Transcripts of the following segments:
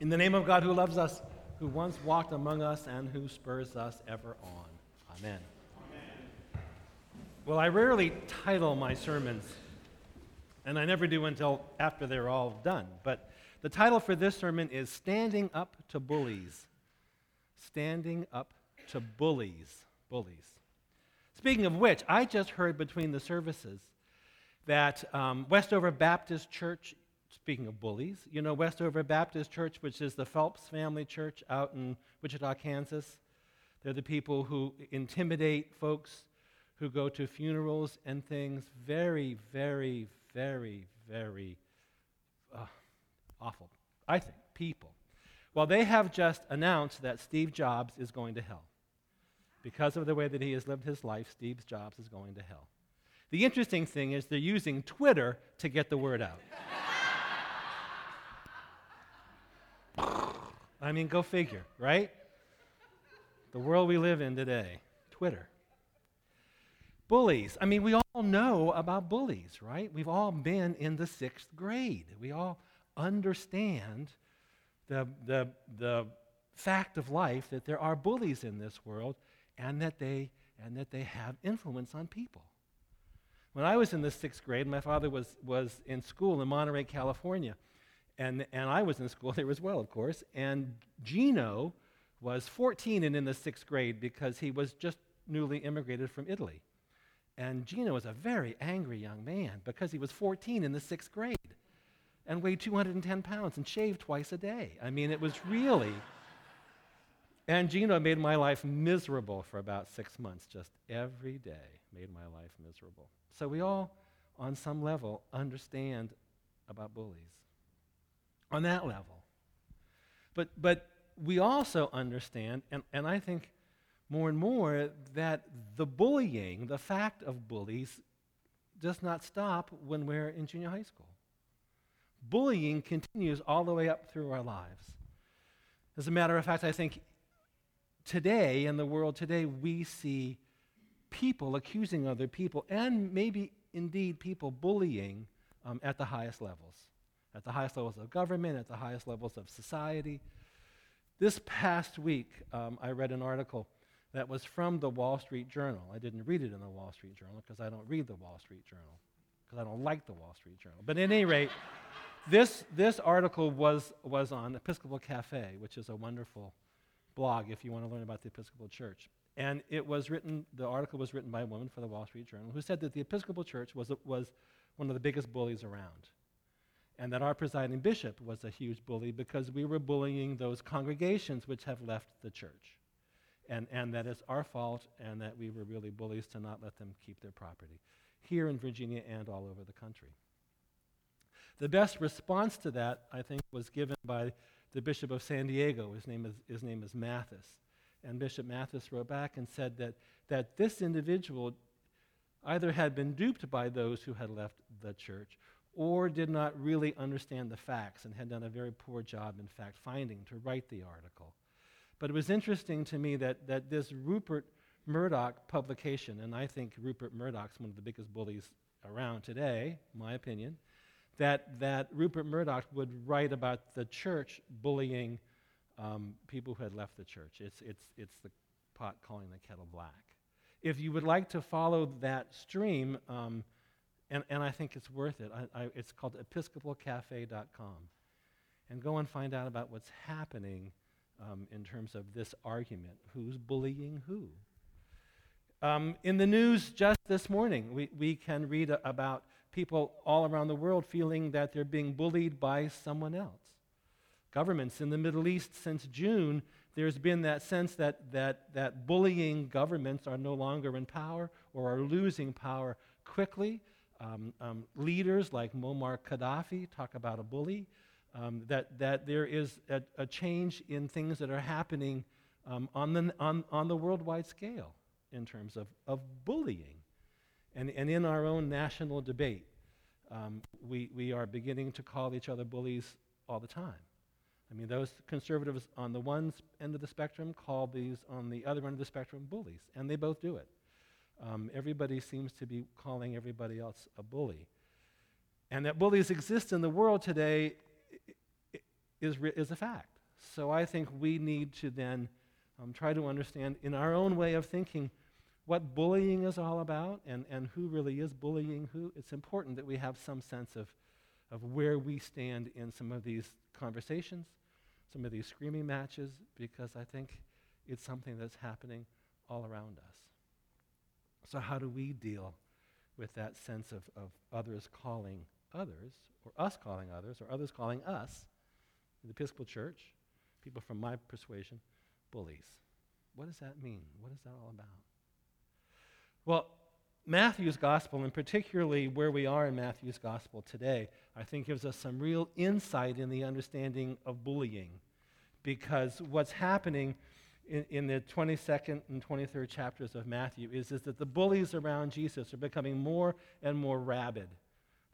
In the name of God who loves us, who once walked among us, and who spurs us ever on. Amen. Amen. Well, I rarely title my sermons, and I never do until after they're all done. But the title for this sermon is Standing Up to Bullies. Standing Up to Bullies. Bullies. Speaking of which, I just heard between the services that um, Westboro Baptist Church speaking of bullies, you know Westboro Baptist Church, which is the Phelps family church out in Wichita, Kansas. They're the people who intimidate folks who go to funerals and things. Very, very, very, very uh, awful, I think, people. Well, they have just announced that Steve Jobs is going to hell. Because of the way that he has lived his life, Steve Jobs is going to hell. The interesting thing is they're using Twitter to get the word out. I mean, go figure, right? The world we live in today, Twitter. Bullies. I mean, we all know about bullies, right? We've all been in the sixth grade. We all understand the, the, the fact of life that there are bullies in this world and that they, and that they have influence on people. When I was in the sixth grade, my father was, was in school in Monterey, California and, and I was in school there as well, of course. And Gino was 14 and in the sixth grade because he was just newly immigrated from Italy. And Gino was a very angry young man because he was 14 in the sixth grade and weighed 210 pounds and shaved twice a day. I mean, it was really. And Gino made my life miserable for about six months, just every day made my life miserable. So we all, on some level, understand about bullies on that level. But, but we also understand, and, and I think more and more, that the bullying, the fact of bullies, does not stop when we're in junior high school. Bullying continues all the way up through our lives. As a matter of fact, I think today, in the world today, we see people accusing other people, and maybe indeed people bullying um, at the highest levels at the highest levels of government, at the highest levels of society. This past week, um, I read an article that was from the Wall Street Journal. I didn't read it in the Wall Street Journal because I don't read the Wall Street Journal, because I don't like the Wall Street Journal. But at any rate, this, this article was, was on Episcopal Cafe, which is a wonderful blog if you want to learn about the Episcopal Church. And it was written, the article was written by a woman for the Wall Street Journal who said that the Episcopal Church was, was one of the biggest bullies around and that our presiding bishop was a huge bully because we were bullying those congregations which have left the church. And, and that it's our fault and that we were really bullies to not let them keep their property here in Virginia and all over the country. The best response to that, I think, was given by the Bishop of San Diego. His name is, his name is Mathes. And Bishop Mathes wrote back and said that, that this individual either had been duped by those who had left the church or did not really understand the facts and had done a very poor job in fact finding to write the article. But it was interesting to me that, that this Rupert Murdoch publication, and I think Rupert Murdoch's one of the biggest bullies around today, my opinion, that, that Rupert Murdoch would write about the church bullying um, people who had left the church. It's, it's, it's the pot calling the kettle black. If you would like to follow that stream, um, and, and I think it's worth it. I, I, it's called episcopalcafe.com. And go and find out about what's happening um, in terms of this argument. Who's bullying who? Um, in the news just this morning, we, we can read a, about people all around the world feeling that they're being bullied by someone else. Governments in the Middle East since June, there's been that sense that, that, that bullying governments are no longer in power or are losing power quickly. Um, um, leaders like Muammar Gaddafi talk about a bully, um, that, that there is a, a, change in things that are happening um, on, the, on, on the worldwide scale in terms of, of bullying. And, and in our own national debate, um, we, we are beginning to call each other bullies all the time. I mean, those conservatives on the one end of the spectrum call these on the other end of the spectrum bullies, and they both do it. Um, everybody seems to be calling everybody else a bully. And that bullies exist in the world today is, is a fact. So I think we need to then um, try to understand in our own way of thinking what bullying is all about and, and who really is bullying who. It's important that we have some sense of, of where we stand in some of these conversations, some of these screaming matches, because I think it's something that's happening all around us. So, how do we deal with that sense of, of others calling others, or us calling others, or others calling us, the Episcopal Church, people from my persuasion, bullies? What does that mean? What is that all about? Well, Matthew's gospel, and particularly where we are in Matthew's gospel today, I think gives us some real insight in the understanding of bullying. Because what's happening in, in, the 22nd and 23rd chapters of Matthew is, is that the bullies around Jesus are becoming more and more rabid.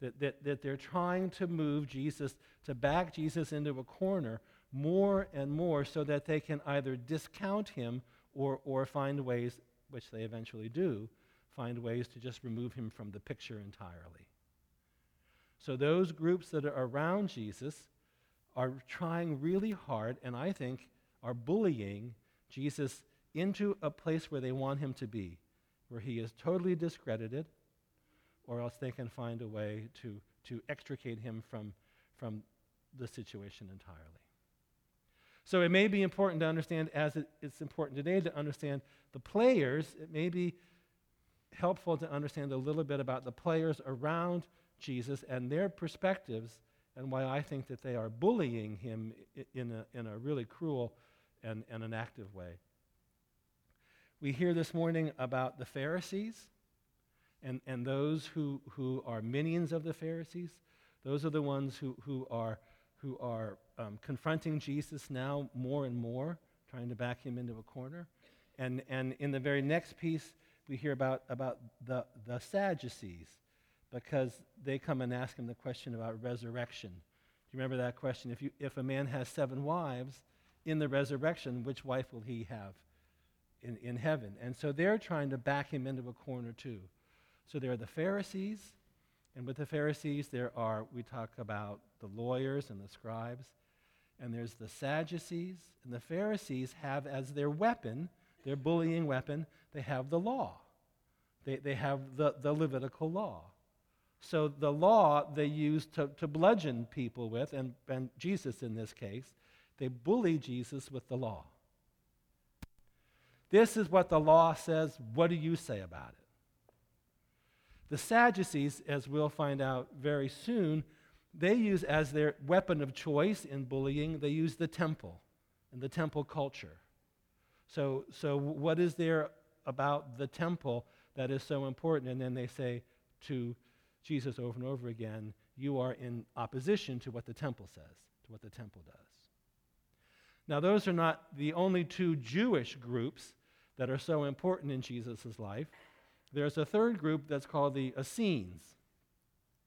That, that, that they're trying to move Jesus, to back Jesus into a corner more and more so that they can either discount him or, or find ways, which they eventually do, find ways to just remove him from the picture entirely. So those groups that are around Jesus are trying really hard, and I think are bullying Jesus into a place where they want him to be, where he is totally discredited, or else they can find a way to, to extricate him from, from the situation entirely. So it may be important to understand, as it, it's important today to understand the players. It may be helpful to understand a little bit about the players around Jesus and their perspectives and why I think that they are bullying him in a, in a really cruel and, and an active way. We hear this morning about the Pharisees and, and those who, who are minions of the Pharisees. Those are the ones who, who are, who are um, confronting Jesus now more and more, trying to back him into a corner. And, and in the very next piece, we hear about, about the, the Sadducees because they come and ask him the question about resurrection. Do you remember that question? If, you, if a man has seven wives in the resurrection, which wife will he have in, in heaven? And so they're trying to back him into a corner too. So there are the Pharisees, and with the Pharisees, there are, we talk about the lawyers and the scribes, and there's the Sadducees, and the Pharisees have as their weapon their bullying weapon, they have the law. They, they have the, the Levitical law. So the law they use to, to bludgeon people with, and, and Jesus in this case, they bully Jesus with the law. This is what the law says. What do you say about it? The Sadducees, as we'll find out very soon, they use as their weapon of choice in bullying, they use the temple and the temple culture. So, so what is there about the temple that is so important? And then they say to Jesus over and over again, You are in opposition to what the temple says, to what the temple does. Now, those are not the only two Jewish groups that are so important in Jesus' life. There's a third group that's called the Essenes.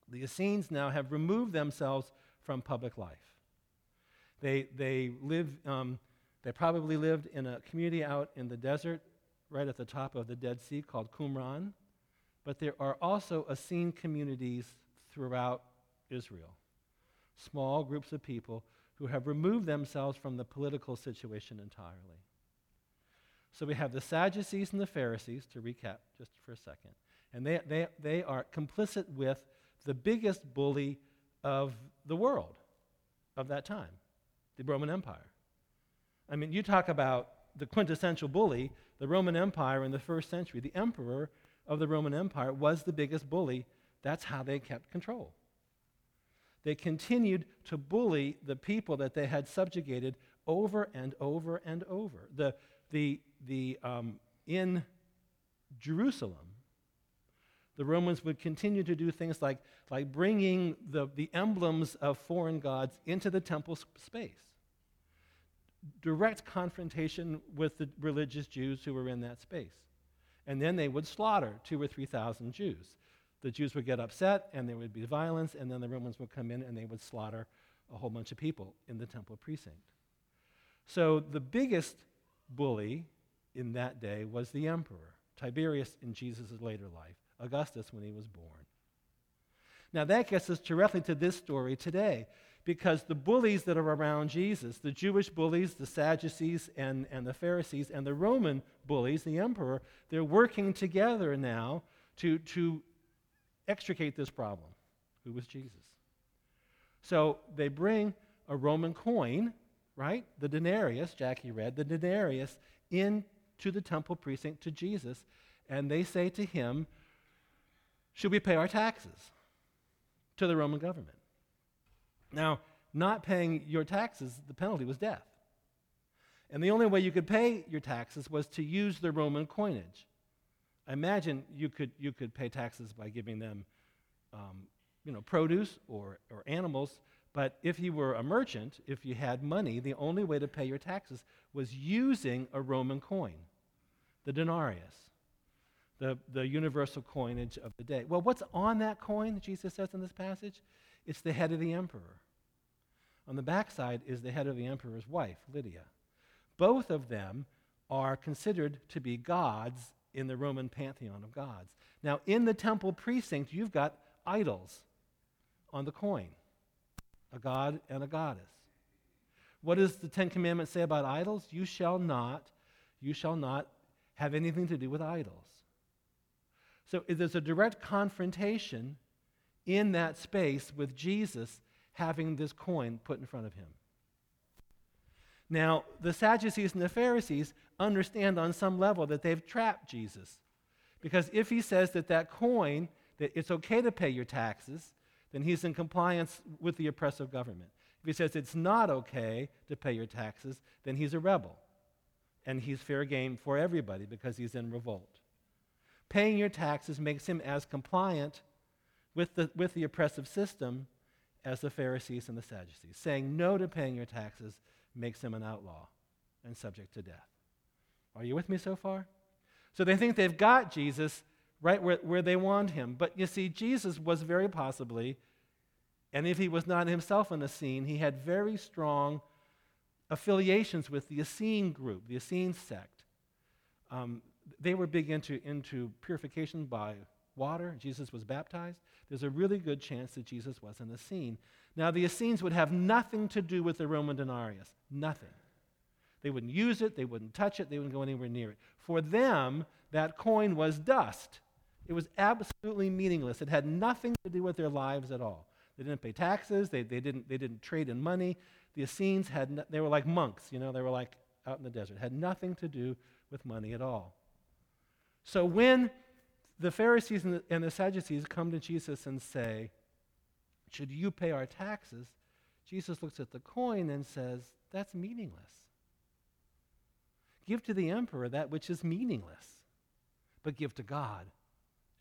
The Essenes now have removed themselves from public life. They, they live um, they probably lived in a community out in the desert, right at the top of the Dead Sea, called Qumran. But there are also Essene communities throughout Israel, small groups of people who have removed themselves from the political situation entirely. So we have the Sadducees and the Pharisees, to recap just for a second. And they, they, they are complicit with the biggest bully of the world of that time, the Roman Empire. I mean, you talk about the quintessential bully, the Roman Empire in the first century. The emperor of the Roman Empire was the biggest bully. That's how they kept control. They continued to bully the people that they had subjugated over and over and over. The, the, the, um, in Jerusalem, the Romans would continue to do things like, like bringing the, the emblems of foreign gods into the temple space direct confrontation with the religious Jews who were in that space. And then they would slaughter two or 3,000 Jews. The Jews would get upset and there would be violence, and then the Romans would come in and they would slaughter a whole bunch of people in the temple precinct. So the biggest bully in that day was the emperor, Tiberius in Jesus' later life, Augustus when he was born. Now that gets us directly to this story today because the bullies that are around Jesus, the Jewish bullies, the Sadducees, and, and the Pharisees, and the Roman bullies, the emperor, they're working together now to, to extricate this problem. Who was Jesus? So they bring a Roman coin, right? The denarius, Jackie read, the denarius into the temple precinct to Jesus, and they say to him, Should we pay our taxes to the Roman government? Now, not paying your taxes, the penalty was death. And the only way you could pay your taxes was to use the Roman coinage. Imagine you could, you could pay taxes by giving them um, you know, produce or, or animals, but if you were a merchant, if you had money, the only way to pay your taxes was using a Roman coin, the denarius, the, the universal coinage of the day. Well, what's on that coin, Jesus says in this passage? It's the head of the emperor. On the backside is the head of the emperor's wife, Livia. Both of them are considered to be gods in the Roman pantheon of gods. Now, in the temple precinct, you've got idols on the coin a god and a goddess. What does the Ten Commandments say about idols? You shall not, you shall not have anything to do with idols. So there's a direct confrontation in that space with Jesus having this coin put in front of him. Now, the Sadducees and the Pharisees understand on some level that they've trapped Jesus. Because if he says that that coin, that it's okay to pay your taxes, then he's in compliance with the oppressive government. If he says it's not okay to pay your taxes, then he's a rebel. And he's fair game for everybody because he's in revolt. Paying your taxes makes him as compliant with the, with the oppressive system as the Pharisees and the Sadducees. Saying no to paying your taxes makes him an outlaw and subject to death. Are you with me so far? So they think they've got Jesus right where, where they want him. But you see, Jesus was very possibly, and if he was not himself on the scene, he had very strong affiliations with the Essene group, the Essene sect. Um, they were big into, into purification by water. Jesus was baptized there's a really good chance that Jesus was an Essene. Now, the Essenes would have nothing to do with the Roman denarius. Nothing. They wouldn't use it, they wouldn't touch it, they wouldn't go anywhere near it. For them, that coin was dust. It was absolutely meaningless. It had nothing to do with their lives at all. They didn't pay taxes, they, they, didn't, they didn't trade in money. The Essenes had, no, they were like monks, you know, they were like out in the desert, had nothing to do with money at all. So when the Pharisees and the, and the Sadducees come to Jesus and say, Should you pay our taxes? Jesus looks at the coin and says, That's meaningless. Give to the emperor that which is meaningless, but give to God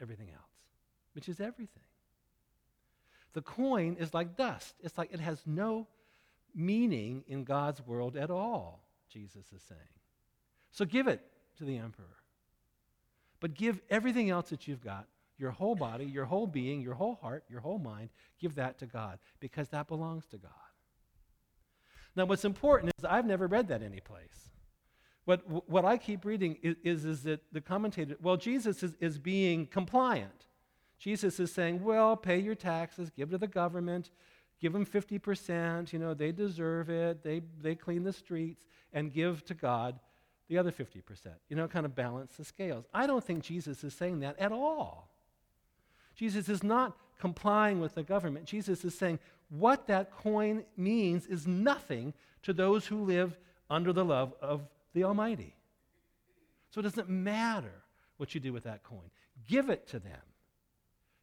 everything else, which is everything. The coin is like dust, it's like it has no meaning in God's world at all, Jesus is saying. So give it to the emperor. But give everything else that you've got your whole body, your whole being, your whole heart, your whole mind give that to God because that belongs to God. Now, what's important is I've never read that anyplace. What, what I keep reading is, is, is that the commentator, well, Jesus is, is being compliant. Jesus is saying, well, pay your taxes, give to the government, give them 50%, you know, they deserve it, they, they clean the streets, and give to God the other 50%. You know, kind of balance the scales. I don't think Jesus is saying that at all. Jesus is not complying with the government. Jesus is saying what that coin means is nothing to those who live under the love of the Almighty. So it doesn't matter what you do with that coin. Give it to them.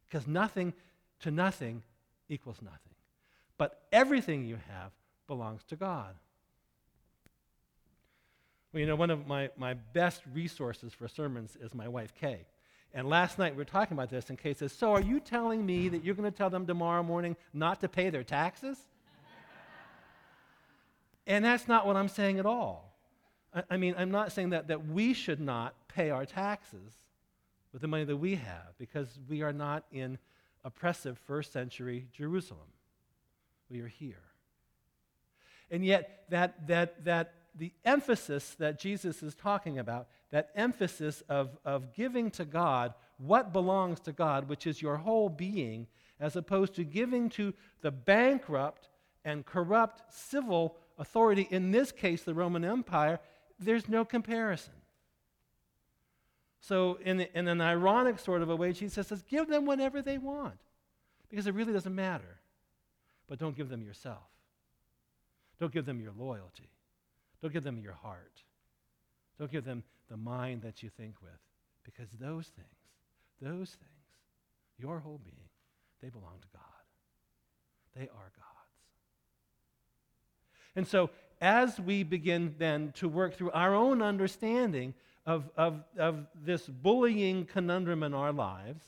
Because nothing to nothing equals nothing. But everything you have belongs to God. Well, you know, one of my, my best resources for sermons is my wife, Kay. And last night we were talking about this, and Kay says, So are you telling me that you're going to tell them tomorrow morning not to pay their taxes? and that's not what I'm saying at all. I, I mean, I'm not saying that, that we should not pay our taxes with the money that we have because we are not in oppressive first century Jerusalem. We are here. And yet, that, that, that the emphasis that Jesus is talking about, that emphasis of, of giving to God what belongs to God, which is your whole being, as opposed to giving to the bankrupt and corrupt civil authority, in this case, the Roman Empire, there's no comparison. So, in, in an ironic sort of a way, Jesus says, give them whatever they want because it really doesn't matter. But don't give them yourself. Don't give them your loyalty. Don't give them your heart. Don't give them the mind that you think with because those things, those things, your whole being, they belong to God. They are God's. And so, as we begin then to work through our own understanding of, of, of this bullying conundrum in our lives,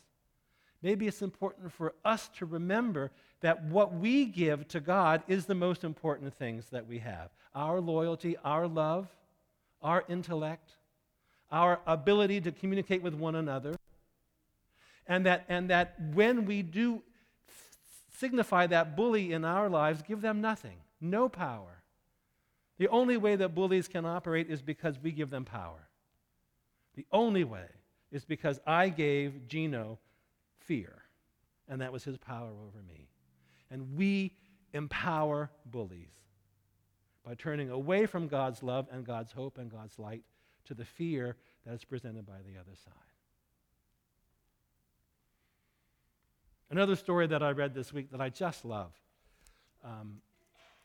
maybe it's important for us to remember that what we give to God is the most important things that we have our loyalty, our love, our intellect, our ability to communicate with one another. And that, and that when we do signify that bully in our lives, give them nothing, no power. The only way that bullies can operate is because we give them power. The only way is because I gave Gino fear, and that was his power over me. And we empower bullies by turning away from God's love and God's hope and God's light to the fear that is presented by the other side. Another story that I read this week that I just love. Um,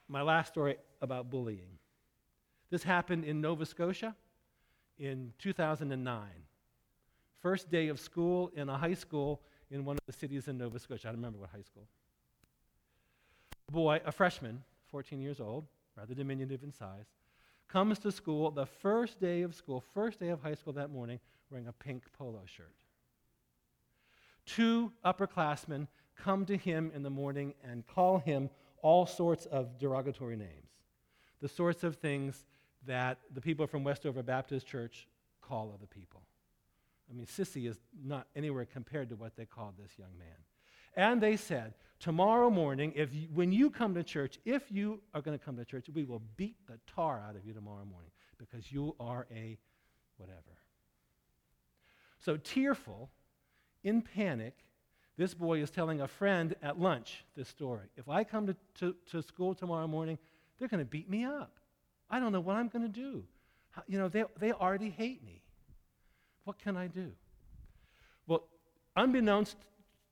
my last story about bullying. This happened in Nova Scotia in 2009. First day of school in a high school in one of the cities in Nova Scotia. I don't remember what high school. Boy, a freshman, 14 years old, rather diminutive in size, comes to school the first day of school, first day of high school that morning, wearing a pink polo shirt. Two upperclassmen come to him in the morning and call him all sorts of derogatory names, the sorts of things that the people from Westboro Baptist Church call other people. I mean, sissy is not anywhere compared to what they called this young man. And they said, tomorrow morning, if you, when you come to church, if you are going to come to church, we will beat the tar out of you tomorrow morning because you are a whatever. So, tearful, in panic, this boy is telling a friend at lunch this story. If I come to, to, to school tomorrow morning, they're going to beat me up. I don't know what I'm going to do. How, you know, they, they already hate me. What can I do? Well, unbeknownst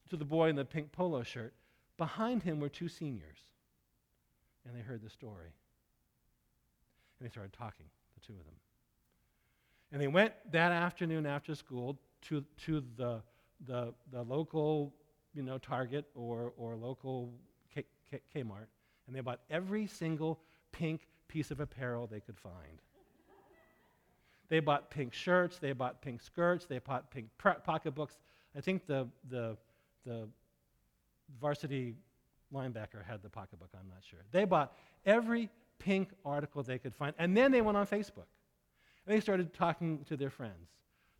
to the boy in the pink polo shirt, behind him were two seniors. And they heard the story. And they started talking, the two of them. And they went that afternoon after school to, to the, the, the local you know, Target or, or local K, K, Kmart, and they bought every single pink piece of apparel they could find. they bought pink shirts, they bought pink skirts, they bought pink pocketbooks. I think the, the, the varsity linebacker had the pocketbook, I'm not sure. They bought every pink article they could find, and then they went on Facebook. And they started talking to their friends.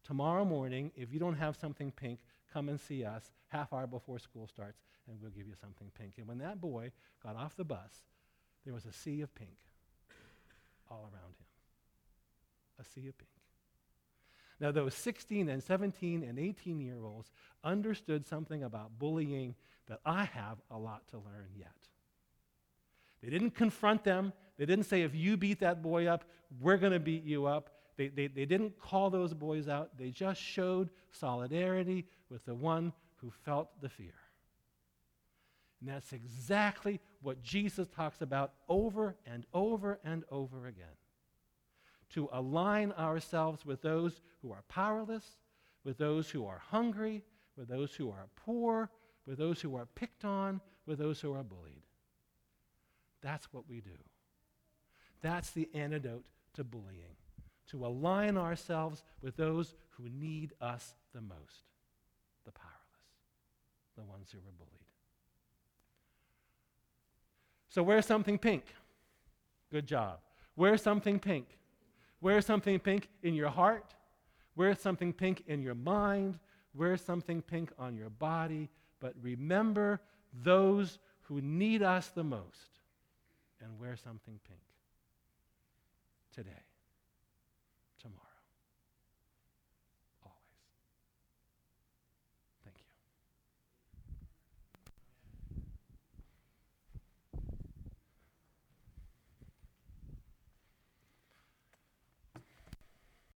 Tomorrow morning, if you don't have something pink, come and see us half hour before school starts, and we'll give you something pink. And when that boy got off the bus, there was a sea of pink all around him. A sea of pink. Now, those 16 and 17 and 18 year olds understood something about bullying that I have a lot to learn yet. They didn't confront them. They didn't say, if you beat that boy up, we're going to beat you up. They, they, they didn't call those boys out. They just showed solidarity with the one who felt the fear. And that's exactly what Jesus talks about over and over and over again. To align ourselves with those who are powerless, with those who are hungry, with those who are poor, with those who are picked on, with those who are bullied. That's what we do. That's the antidote to bullying, to align ourselves with those who need us the most the powerless, the ones who are bullied. So, wear something pink. Good job. Wear something pink. Wear something pink in your heart. Wear something pink in your mind. Wear something pink on your body. But remember those who need us the most and wear something pink today.